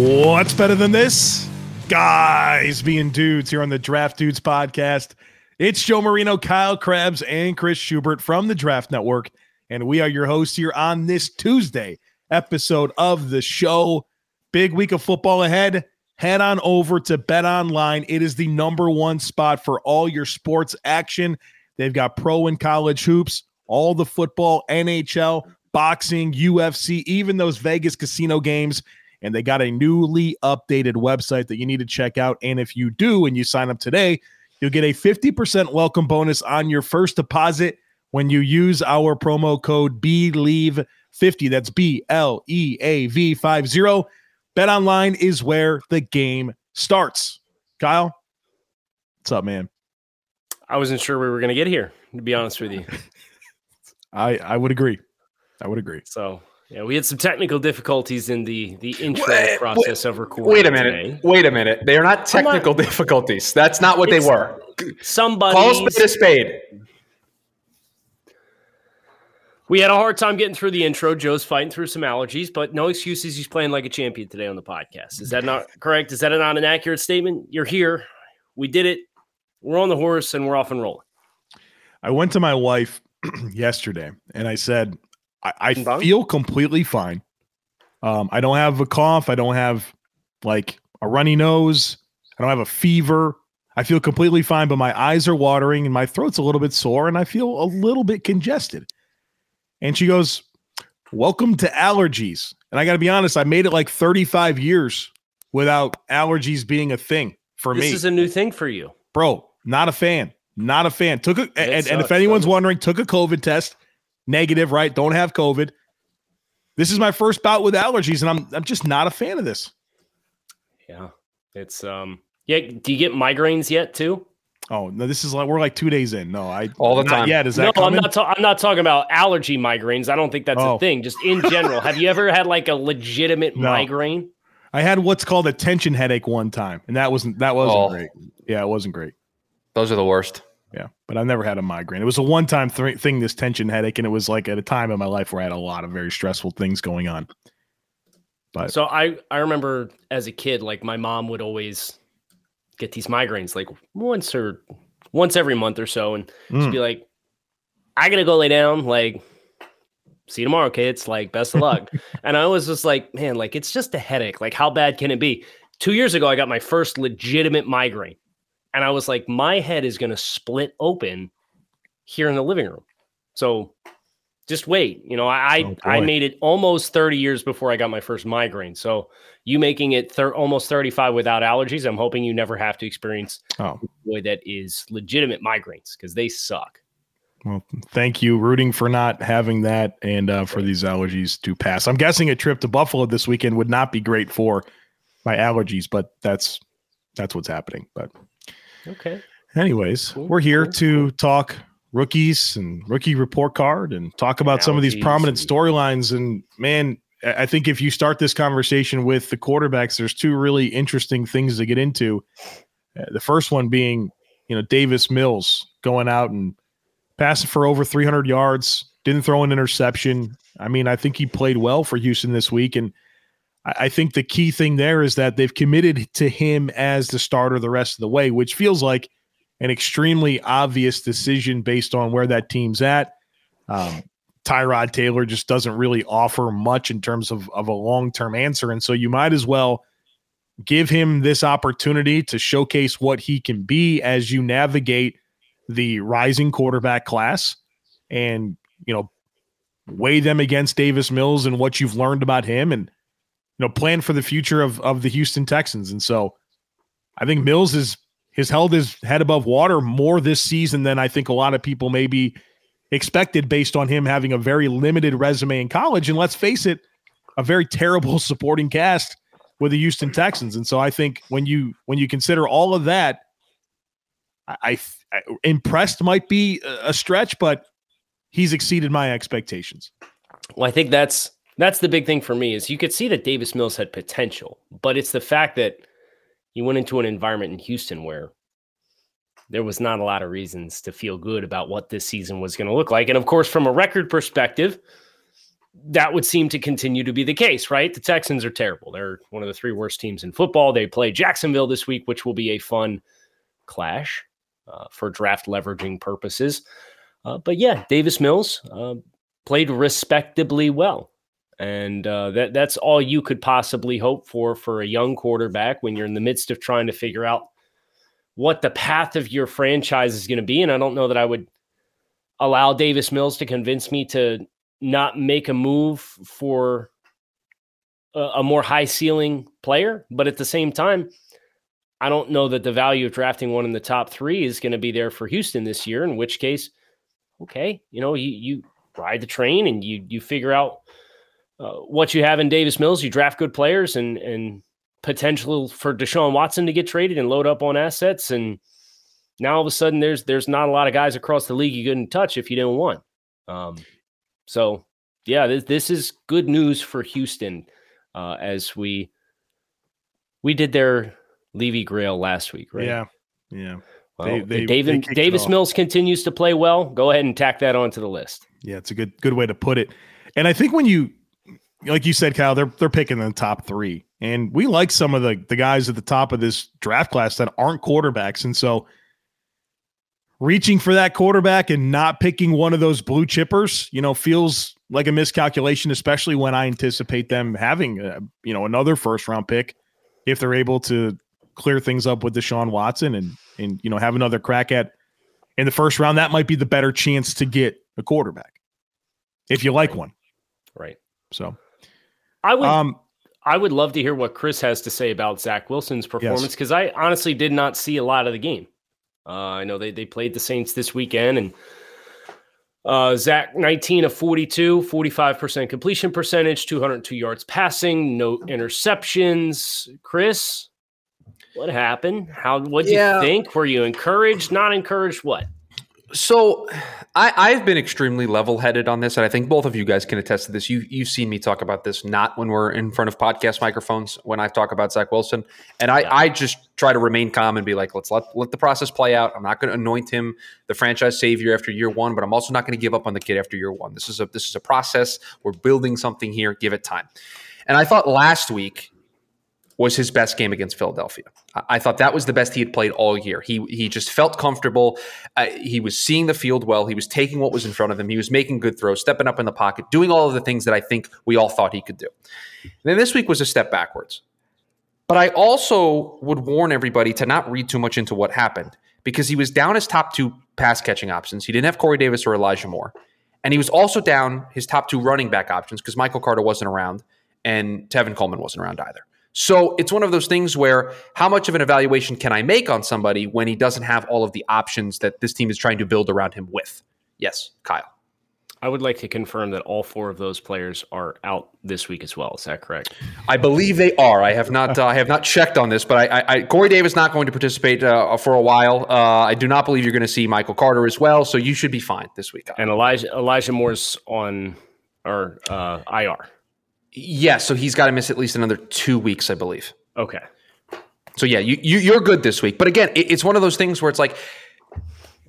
What's better than this? Guys being dudes here on the Draft Dudes podcast. It's Joe Marino, Kyle Crabbs, and Chris Schubert from the Draft Network. And we are your hosts here on this Tuesday episode of the show. Big week of football ahead. Head on over to Bet Online. It is the number one spot for all your sports action. They've got pro and college hoops, all the football, NHL, boxing, UFC, even those Vegas casino games and they got a newly updated website that you need to check out. And if you do and you sign up today, you'll get a 50% welcome bonus on your first deposit when you use our promo code BLEAV50. That's B L E A V 50. Bet online is where the game starts. Kyle, what's up, man? I wasn't sure we were going to get here, to be honest with you. I I would agree. I would agree. So yeah, we had some technical difficulties in the the intro wait, process wait, of recording. Wait a minute. Today. Wait a minute. They are not technical not, difficulties. That's not what they were. Somebody call spade a spade. We had a hard time getting through the intro. Joe's fighting through some allergies, but no excuses. He's playing like a champion today on the podcast. Is that not correct? Is that not an accurate statement? You're here. We did it. We're on the horse and we're off and rolling. I went to my wife yesterday and I said, I, I feel completely fine. Um, I don't have a cough. I don't have like a runny nose. I don't have a fever. I feel completely fine, but my eyes are watering and my throat's a little bit sore and I feel a little bit congested. And she goes, Welcome to allergies. And I got to be honest, I made it like 35 years without allergies being a thing for this me. This is a new thing for you. Bro, not a fan. Not a fan. Took a, and, sucks, and if anyone's wondering, took a COVID test negative, right? Don't have COVID. This is my first bout with allergies, and I'm I'm just not a fan of this. Yeah, it's um yeah. Do you get migraines yet too? Oh no, this is like we're like two days in. No, I all the time. Yeah, does that? No, coming? I'm not. Ta- I'm not talking about allergy migraines. I don't think that's oh. a thing. Just in general, have you ever had like a legitimate no. migraine? I had what's called a tension headache one time, and that wasn't that wasn't oh. great. Yeah, it wasn't great. Those are the worst. Yeah, but I've never had a migraine. It was a one time th- thing, this tension headache, and it was like at a time in my life where I had a lot of very stressful things going on. But so I I remember as a kid, like my mom would always get these migraines like once or once every month or so, and mm. just be like, "I gotta go lay down." Like, see you tomorrow, kids. Like, best of luck. and I was just like, man, like it's just a headache. Like, how bad can it be? Two years ago, I got my first legitimate migraine and I was like, my head is going to split open here in the living room. So just wait. You know, I oh, I made it almost 30 years before I got my first migraine. So you making it thir- almost 35 without allergies, I'm hoping you never have to experience oh. way that is legitimate migraines because they suck. Well, thank you. Rooting for not having that and uh, for these allergies to pass. I'm guessing a trip to Buffalo this weekend would not be great for my allergies, but that's that's what's happening. But Okay. Anyways, cool, we're here cool, to cool. talk rookies and rookie report card and talk about some of these prominent storylines. And man, I think if you start this conversation with the quarterbacks, there's two really interesting things to get into. Uh, the first one being, you know, Davis Mills going out and passing for over 300 yards, didn't throw an interception. I mean, I think he played well for Houston this week. And I think the key thing there is that they've committed to him as the starter the rest of the way, which feels like an extremely obvious decision based on where that team's at. Um, Tyrod Taylor just doesn't really offer much in terms of, of a long term answer. And so you might as well give him this opportunity to showcase what he can be as you navigate the rising quarterback class and, you know, weigh them against Davis Mills and what you've learned about him and know, plan for the future of of the Houston Texans. And so I think Mills is has held his head above water more this season than I think a lot of people maybe expected based on him having a very limited resume in college. And let's face it, a very terrible supporting cast with the Houston Texans. And so I think when you when you consider all of that, I, I impressed might be a stretch, but he's exceeded my expectations. Well, I think that's that's the big thing for me is you could see that Davis Mills had potential, but it's the fact that he went into an environment in Houston where there was not a lot of reasons to feel good about what this season was going to look like. And of course, from a record perspective, that would seem to continue to be the case, right? The Texans are terrible. They're one of the three worst teams in football. They play Jacksonville this week, which will be a fun clash uh, for draft leveraging purposes. Uh, but yeah, Davis Mills uh, played respectably well. And uh, that that's all you could possibly hope for for a young quarterback when you're in the midst of trying to figure out what the path of your franchise is going to be. And I don't know that I would allow Davis Mills to convince me to not make a move for a, a more high ceiling player. But at the same time, I don't know that the value of drafting one in the top three is going to be there for Houston this year. In which case, okay, you know, you you ride the train and you you figure out uh, what you have in Davis Mills. You draft good players and and potential for Deshaun Watson to get traded and load up on assets. And now all of a sudden, there's there's not a lot of guys across the league you couldn't touch if you didn't want. Um, so yeah, this this is good news for Houston uh, as we we did their Levy Grail last week, right? Yeah, yeah. Well, they, they, David, they Davis Mills continues to play well. Go ahead and tack that onto the list. Yeah, it's a good good way to put it. And I think when you, like you said, Kyle, they're they're picking the top three, and we like some of the the guys at the top of this draft class that aren't quarterbacks, and so reaching for that quarterback and not picking one of those blue chippers, you know, feels like a miscalculation, especially when I anticipate them having, a, you know, another first round pick if they're able to clear things up with Deshaun Watson and and you know have another crack at in the first round. That might be the better chance to get a quarterback if you like right. one. Right. So I would um I would love to hear what Chris has to say about Zach Wilson's performance because yes. I honestly did not see a lot of the game. Uh, I know they they played the Saints this weekend and uh, Zach 19 of 42, 45% completion percentage, 202 yards passing, no interceptions. Chris, what happened? How? What do yeah. you think? Were you encouraged? Not encouraged? What? So, I, I've been extremely level-headed on this, and I think both of you guys can attest to this. You you've seen me talk about this not when we're in front of podcast microphones when I talk about Zach Wilson, and I yeah. I just try to remain calm and be like, let's let let the process play out. I'm not going to anoint him the franchise savior after year one, but I'm also not going to give up on the kid after year one. This is a this is a process. We're building something here. Give it time. And I thought last week was his best game against Philadelphia. I thought that was the best he had played all year. He he just felt comfortable. Uh, he was seeing the field well. He was taking what was in front of him. He was making good throws, stepping up in the pocket, doing all of the things that I think we all thought he could do. And then this week was a step backwards. But I also would warn everybody to not read too much into what happened because he was down his top two pass catching options. He didn't have Corey Davis or Elijah Moore. And he was also down his top two running back options because Michael Carter wasn't around and Tevin Coleman wasn't around either. So it's one of those things where how much of an evaluation can I make on somebody when he doesn't have all of the options that this team is trying to build around him with? Yes, Kyle. I would like to confirm that all four of those players are out this week as well. Is that correct? I believe they are. I have not. Uh, I have not checked on this, but I, I, I Corey Davis not going to participate uh, for a while. Uh, I do not believe you're going to see Michael Carter as well. So you should be fine this week. And Elijah Elijah Moore's on or uh, IR. Yeah, so he's got to miss at least another two weeks, I believe. Okay. So yeah, you, you are good this week. But again, it, it's one of those things where it's like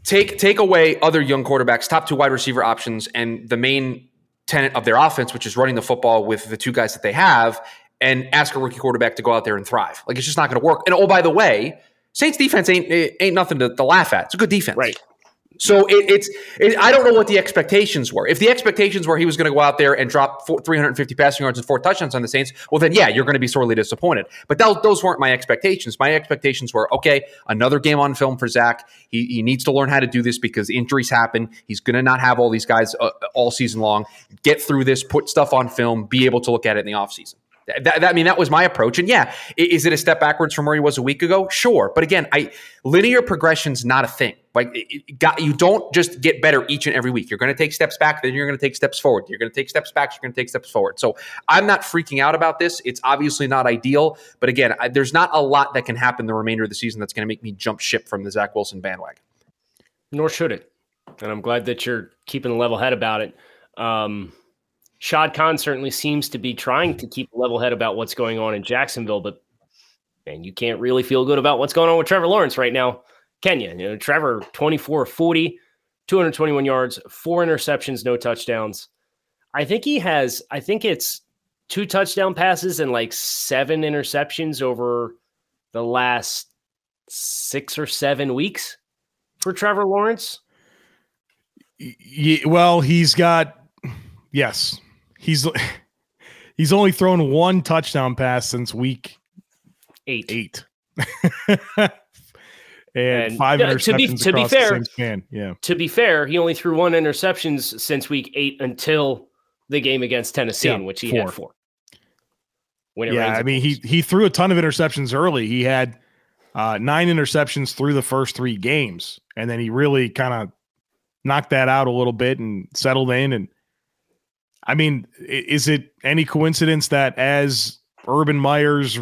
take take away other young quarterbacks, top two wide receiver options, and the main tenet of their offense, which is running the football with the two guys that they have, and ask a rookie quarterback to go out there and thrive. Like it's just not going to work. And oh, by the way, Saints defense ain't ain't nothing to, to laugh at. It's a good defense. Right. So it, it's it, I don't know what the expectations were. If the expectations were he was going to go out there and drop four, 350 passing yards and four touchdowns on the Saints, well then yeah, you're going to be sorely disappointed. But that, those weren't my expectations. My expectations were okay, another game on film for Zach. He, he needs to learn how to do this because injuries happen. He's going to not have all these guys uh, all season long. Get through this, put stuff on film, be able to look at it in the offseason. That, that, I mean, that was my approach. And yeah, is it a step backwards from where he was a week ago? Sure. But again, I linear progression's not a thing. Like got, you don't just get better each and every week. You're going to take steps back, then you're going to take steps forward. You're going to take steps back, you're going to take steps forward. So I'm not freaking out about this. It's obviously not ideal, but again, I, there's not a lot that can happen the remainder of the season that's going to make me jump ship from the Zach Wilson bandwagon. Nor should it. And I'm glad that you're keeping a level head about it. Um, Shad Khan certainly seems to be trying to keep a level head about what's going on in Jacksonville, but man, you can't really feel good about what's going on with Trevor Lawrence right now, can you? Know, Trevor 24 40, 221 yards, four interceptions, no touchdowns. I think he has, I think it's two touchdown passes and like seven interceptions over the last six or seven weeks for Trevor Lawrence. Well, he's got yes, he's he's only thrown one touchdown pass since week eight. Eight. and, and, five interceptions to be, to be fair, Yeah. To be fair, he only threw one interceptions since week eight until the game against Tennessee, yeah, in which he four. had four. yeah, I mean he he threw a ton of interceptions early. He had uh, nine interceptions through the first three games, and then he really kind of knocked that out a little bit and settled in and I mean, is it any coincidence that as Urban Meyer's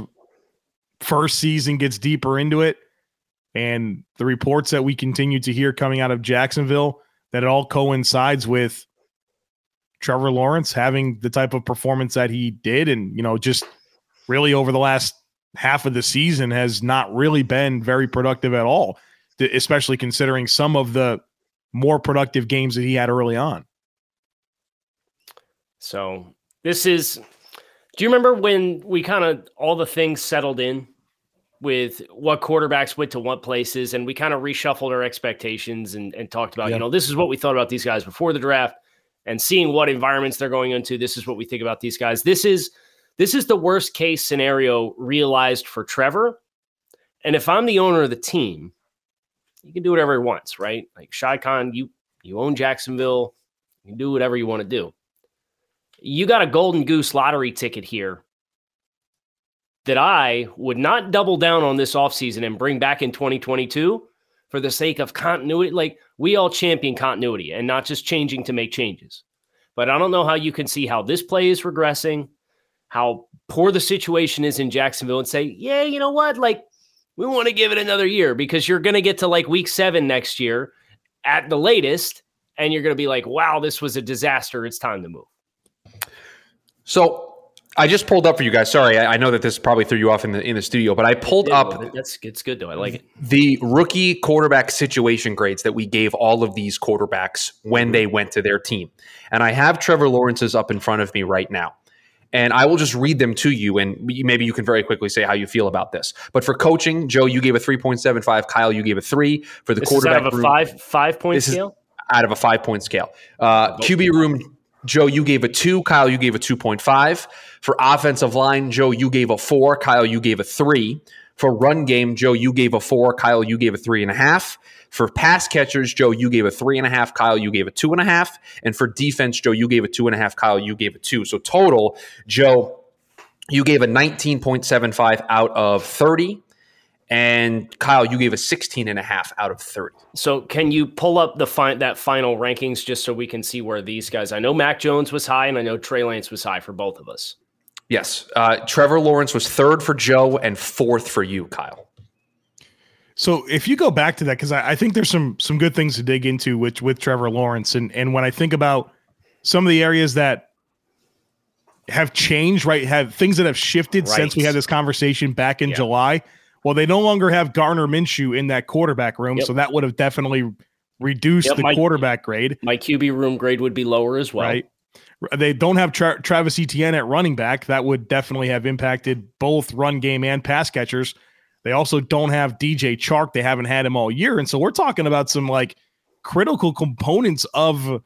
first season gets deeper into it, and the reports that we continue to hear coming out of Jacksonville, that it all coincides with Trevor Lawrence having the type of performance that he did, and you know, just really over the last half of the season has not really been very productive at all, especially considering some of the more productive games that he had early on. So this is. Do you remember when we kind of all the things settled in with what quarterbacks went to what places, and we kind of reshuffled our expectations and, and talked about, you know, this is what we thought about these guys before the draft, and seeing what environments they're going into. This is what we think about these guys. This is this is the worst case scenario realized for Trevor. And if I'm the owner of the team, he can do whatever he wants, right? Like Shad Khan, you you own Jacksonville, you can do whatever you want to do you got a golden goose lottery ticket here that I would not double down on this offseason and bring back in 2022 for the sake of continuity. Like we all champion continuity and not just changing to make changes. But I don't know how you can see how this play is regressing, how poor the situation is in Jacksonville, and say, yeah, you know what? Like we want to give it another year because you're going to get to like week seven next year at the latest. And you're going to be like, wow, this was a disaster. It's time to move. So I just pulled up for you guys. Sorry, I, I, know that this probably threw you off in the in the studio, but I pulled yeah, up. That's it's good though. I like it. The rookie quarterback situation grades that we gave all of these quarterbacks when mm-hmm. they went to their team, and I have Trevor Lawrence's up in front of me right now. And I will just read them to you, and maybe you can very quickly say how you feel about this. But for coaching, Joe, you gave a three point seven five. Kyle, you gave a three. For the this quarterback, out of a room, five five point scale. out of a five point scale. Uh, QB room, Joe, you gave a two. Kyle, you gave a 2.5. For offensive line, Joe, you gave a four. Kyle, you gave a three. For run game, Joe, you gave a four. Kyle, you gave a three and a half. For pass catchers, Joe, you gave a three and a half. Kyle, you gave a two and a half. And for defense, Joe, you gave a two and a half. Kyle, you gave a two. So total, Joe, you gave a 19.75 out of 30. And Kyle, you gave a 16 and a half out of 30. So can you pull up the fi- that final rankings just so we can see where these guys? I know Mac Jones was high, and I know Trey Lance was high for both of us. Yes, uh, Trevor Lawrence was third for Joe and fourth for you, Kyle. So if you go back to that, because I, I, think there's some some good things to dig into with with Trevor Lawrence, and and when I think about some of the areas that have changed, right, have things that have shifted right. since we had this conversation back in yeah. July well, they no longer have Gardner Minshew in that quarterback room, yep. so that would have definitely reduced yep, the my, quarterback grade. My QB room grade would be lower as well. Right. They don't have Tra- Travis Etienne at running back. That would definitely have impacted both run game and pass catchers. They also don't have DJ Chark. They haven't had him all year, and so we're talking about some like critical components of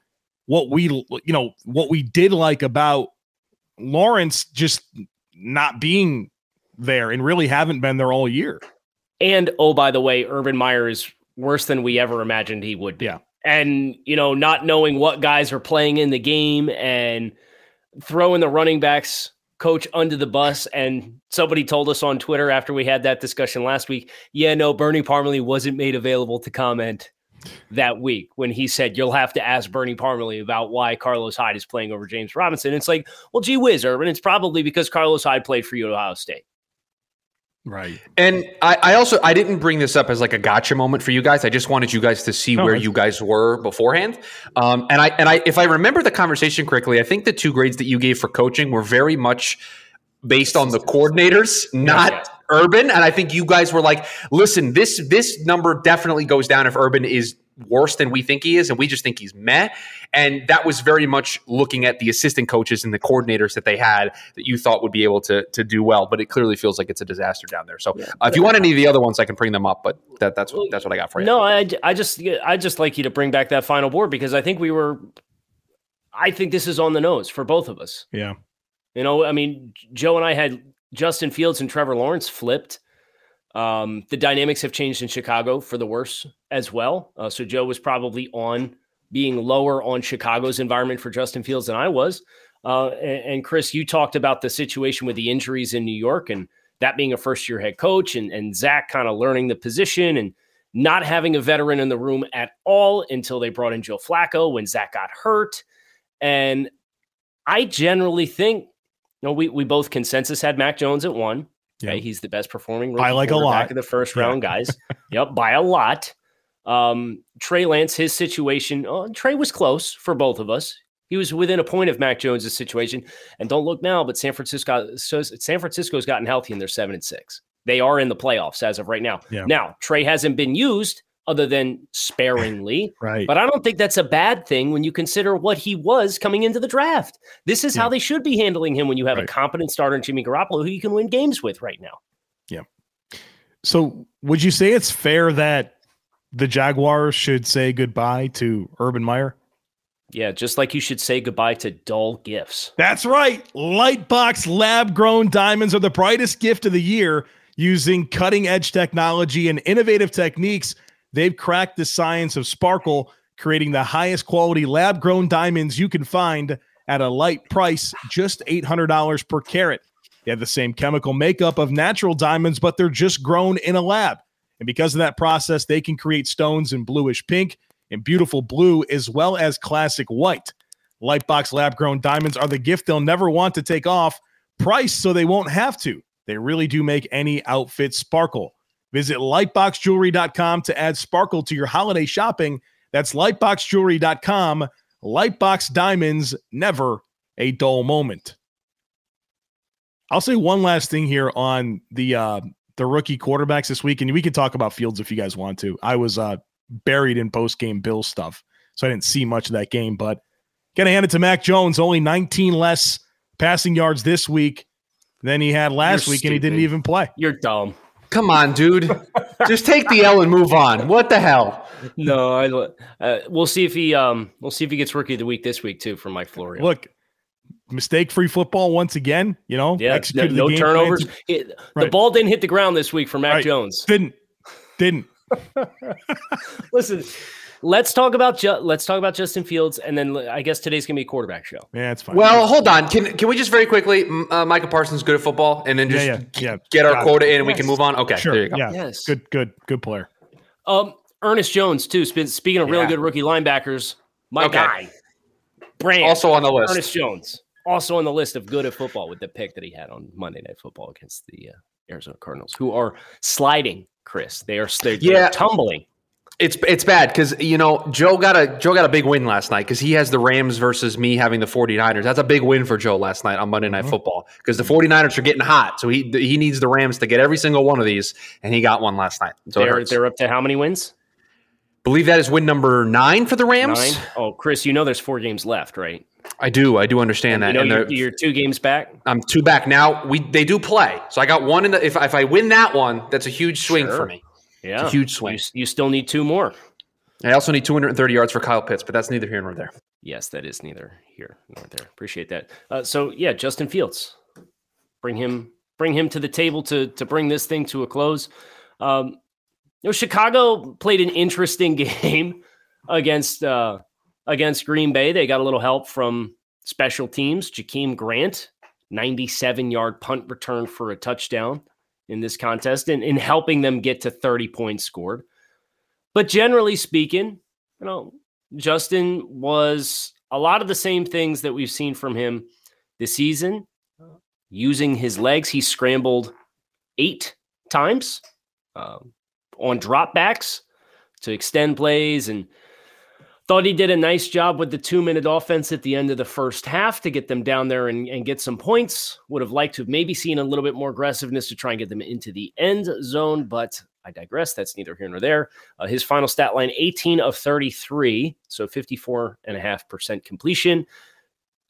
what we you know what we did like about Lawrence just not being there and really haven't been there all year. And oh, by the way, Urban Meyer is worse than we ever imagined he would be. Yeah. And, you know, not knowing what guys are playing in the game and throwing the running backs coach under the bus. And somebody told us on Twitter after we had that discussion last week, yeah, no, Bernie Parmalee wasn't made available to comment that week when he said you'll have to ask Bernie Parmalee about why Carlos Hyde is playing over James Robinson. It's like, well, gee whiz, Urban, it's probably because Carlos Hyde played for you at Ohio State. Right. And I, I, also I didn't bring this up as like a gotcha moment for you guys. I just wanted you guys to see oh, where you guys were beforehand. Um, and I and I if I remember the conversation correctly, I think the two grades that you gave for coaching were very much based on the coordinators, not yeah. Urban. And I think you guys were like, listen, this this number definitely goes down if Urban is worse than we think he is, and we just think he's met. And that was very much looking at the assistant coaches and the coordinators that they had that you thought would be able to to do well. But it clearly feels like it's a disaster down there. So yeah. uh, if you want any of the other ones, I can bring them up. But that, that's what that's what I got for you. No, I I just I just like you to bring back that final board because I think we were. I think this is on the nose for both of us. Yeah. You know, I mean, Joe and I had Justin Fields and Trevor Lawrence flipped. Um, the dynamics have changed in Chicago for the worse as well. Uh, so Joe was probably on being lower on Chicago's environment for Justin Fields than I was. Uh, and, and, Chris, you talked about the situation with the injuries in New York and that being a first year head coach and, and Zach kind of learning the position and not having a veteran in the room at all until they brought in Joe Flacco when Zach got hurt. And I generally think, you know, we, we both consensus had Mac Jones at one. Yeah. He's the best performing by like a lot of the first round guys. yep, by a lot. Um, Trey Lance, his situation, oh, Trey was close for both of us. He was within a point of Mac Jones' situation. And don't look now, but San Francisco, so San Francisco's gotten healthy and they're seven and six. They are in the playoffs as of right now. Yeah. Now, Trey hasn't been used other than sparingly. right. But I don't think that's a bad thing when you consider what he was coming into the draft. This is yeah. how they should be handling him when you have right. a competent starter in Jimmy Garoppolo who you can win games with right now. Yeah. So would you say it's fair that the Jaguars should say goodbye to Urban Meyer? Yeah, just like you should say goodbye to dull gifts. That's right. Lightbox lab grown diamonds are the brightest gift of the year using cutting edge technology and innovative techniques. They've cracked the science of sparkle, creating the highest quality lab grown diamonds you can find at a light price, just $800 per carat. They have the same chemical makeup of natural diamonds, but they're just grown in a lab. And because of that process, they can create stones in bluish pink and beautiful blue, as well as classic white. Lightbox lab grown diamonds are the gift they'll never want to take off, priced so they won't have to. They really do make any outfit sparkle. Visit lightboxjewelry.com to add sparkle to your holiday shopping. That's lightboxjewelry.com. Lightbox diamonds, never a dull moment. I'll say one last thing here on the uh, the rookie quarterbacks this week, and we can talk about Fields if you guys want to. I was uh, buried in post game Bill stuff, so I didn't see much of that game. But gonna hand it to Mac Jones, only 19 less passing yards this week than he had last You're week, stupid. and he didn't even play. You're dumb. Come on, dude. Just take the L and move on. What the hell? No, I, uh, we'll see if he um we'll see if he gets rookie of the week this week too from Mike Florio. Look, mistake free football once again. You know, yeah, no, no turnovers. It, right. The ball didn't hit the ground this week for Mac right. Jones. Didn't. Didn't. Listen, let's talk about ju- let's talk about Justin Fields, and then I guess today's gonna be a quarterback show. Yeah, it's fine. Well, hold on. Can can we just very quickly? Uh, Micah Parsons good at football, and then just yeah, yeah, yeah. get our Got quota it. in, and yes. we can move on. Okay, sure. there you go. Yeah, yes, good, good, good player. Um, Ernest Jones too. Speaking of really good rookie linebackers, my okay. guy, Brand, also on the list. Ernest Jones also on the list of good at football with the pick that he had on Monday Night Football against the uh, Arizona Cardinals, who are sliding. Chris, they are they're, yeah. They're tumbling. It's it's bad because you know Joe got a Joe got a big win last night because he has the Rams versus me having the 49ers. That's a big win for Joe last night on Monday Night mm-hmm. Football because the 49ers are getting hot. So he he needs the Rams to get every single one of these, and he got one last night. So they're they're up to how many wins? Believe that is win number nine for the Rams. Nine? Oh, Chris, you know there's four games left, right? I do. I do understand and that. You know, you're, you're, two games back. I'm two back now. We they do play, so I got one in the. If if I win that one, that's a huge swing sure. for me. Yeah, it's a huge swing. You, you, still need two more. I also need 230 yards for Kyle Pitts, but that's neither here nor there. Yes, that is neither here nor there. Appreciate that. Uh, so yeah, Justin Fields, bring him bring him to the table to to bring this thing to a close. Um, you know, Chicago played an interesting game against. Uh, against Green Bay. They got a little help from special teams. Jakeem Grant 97 yard punt return for a touchdown in this contest and in helping them get to 30 points scored. But generally speaking, you know, Justin was a lot of the same things that we've seen from him this season. Using his legs, he scrambled eight times uh, on dropbacks to extend plays and thought he did a nice job with the two minute offense at the end of the first half to get them down there and, and get some points. Would have liked to have maybe seen a little bit more aggressiveness to try and get them into the end zone, but I digress. That's neither here nor there. Uh, his final stat line 18 of 33, so 54.5% completion,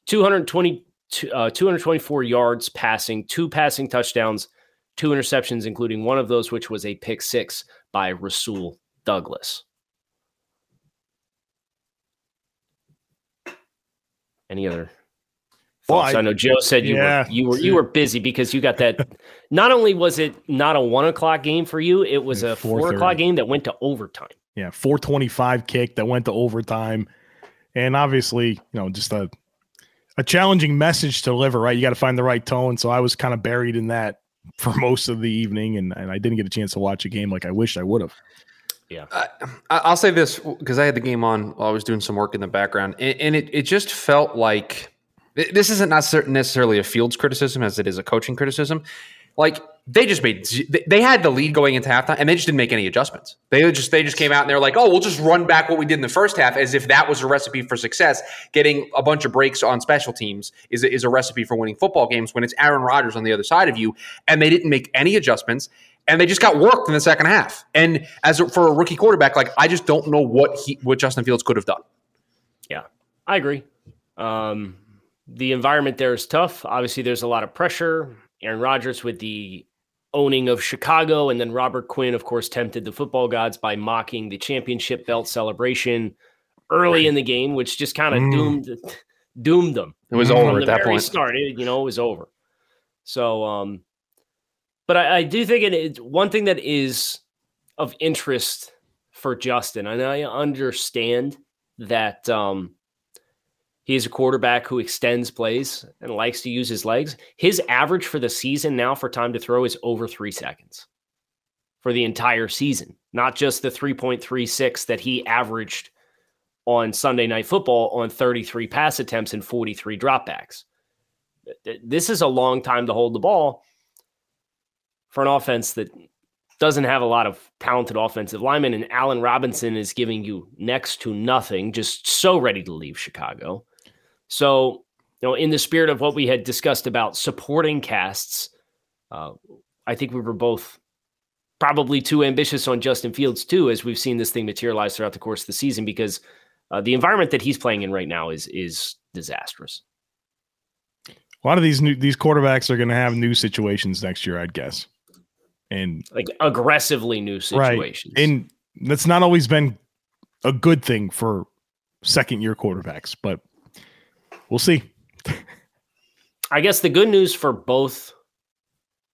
220, uh, 224 yards passing, two passing touchdowns, two interceptions, including one of those, which was a pick six by Rasul Douglas. Any other well, I, I, know Joe said you yeah, were you were you were busy because you got that. not only was it not a one o'clock game for you, it was a four o'clock game that went to overtime. Yeah, four twenty five kick that went to overtime, and obviously, you know, just a a challenging message to deliver. Right, you got to find the right tone. So I was kind of buried in that for most of the evening, and, and I didn't get a chance to watch a game like I wished I would have. Yeah, I'll say this because I had the game on while I was doing some work in the background, and, and it it just felt like this isn't necessarily a Fields criticism as it is a coaching criticism. Like they just made they had the lead going into halftime and they just didn't make any adjustments. They just they just came out and they're like, "Oh, we'll just run back what we did in the first half as if that was a recipe for success." Getting a bunch of breaks on special teams is is a recipe for winning football games when it's Aaron Rodgers on the other side of you and they didn't make any adjustments and they just got worked in the second half. And as a, for a rookie quarterback, like I just don't know what he what Justin Fields could have done. Yeah. I agree. Um the environment there is tough. Obviously, there's a lot of pressure. Aaron Rodgers with the owning of Chicago, and then Robert Quinn, of course, tempted the football gods by mocking the championship belt celebration early in the game, which just kind of mm. doomed doomed them. It was over at that point. Started, you know, it was over. So, um, but I, I do think it is one thing that is of interest for Justin, and I understand that um, He's a quarterback who extends plays and likes to use his legs. His average for the season now for time to throw is over three seconds for the entire season, not just the 3.36 that he averaged on Sunday Night Football on 33 pass attempts and 43 dropbacks. This is a long time to hold the ball for an offense that doesn't have a lot of talented offensive linemen. And Allen Robinson is giving you next to nothing, just so ready to leave Chicago. So, you know, in the spirit of what we had discussed about supporting casts, uh, I think we were both probably too ambitious on Justin Fields too, as we've seen this thing materialize throughout the course of the season, because uh, the environment that he's playing in right now is is disastrous. A lot of these new these quarterbacks are going to have new situations next year, I'd guess, and like aggressively new situations. Right. And that's not always been a good thing for second year quarterbacks, but we'll see. I guess the good news for both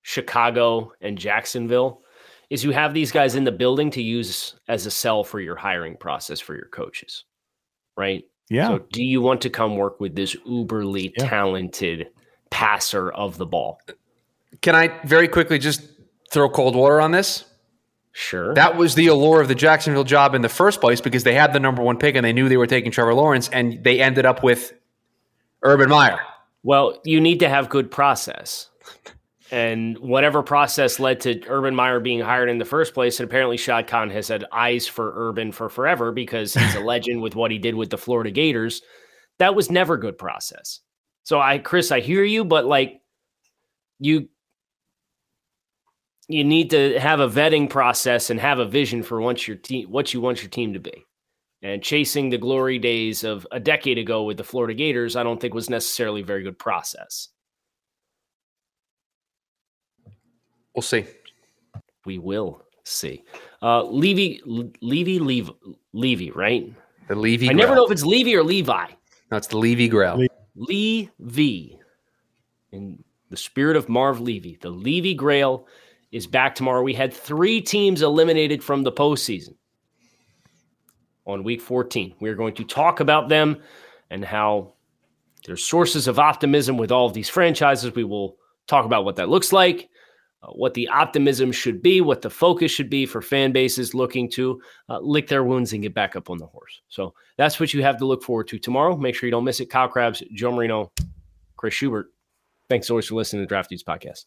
Chicago and Jacksonville is you have these guys in the building to use as a sell for your hiring process for your coaches, right? Yeah. So, do you want to come work with this uberly yeah. talented passer of the ball? Can I very quickly just throw cold water on this? Sure. That was the allure of the Jacksonville job in the first place because they had the number one pick and they knew they were taking Trevor Lawrence, and they ended up with Urban Meyer. Well, you need to have good process. And whatever process led to Urban Meyer being hired in the first place, and apparently Shad Khan has had eyes for Urban for forever because he's a legend with what he did with the Florida Gators. That was never good process. So I, Chris, I hear you, but like you, you need to have a vetting process and have a vision for what your team, what you want your team to be and chasing the glory days of a decade ago with the Florida Gators, I don't think was necessarily a very good process. We'll see. We will see. Uh, Levy, Levy, Levy, Levy, right? The Levy. I never know if it's Levy or Levi. No, it's the Levy Grail. Levy. In the spirit of Marv Levy, the Levy Grail is back tomorrow. We had three teams eliminated from the postseason on week 14. We're going to talk about them and how there's sources of optimism with all of these franchises. We will talk about what that looks like, uh, what the optimism should be, what the focus should be for fan bases looking to uh, lick their wounds and get back up on the horse. So that's what you have to look forward to tomorrow. Make sure you don't miss it. Kyle Crabbs, Joe Marino, Chris Schubert. Thanks much for listening to Draft Dudes Podcast.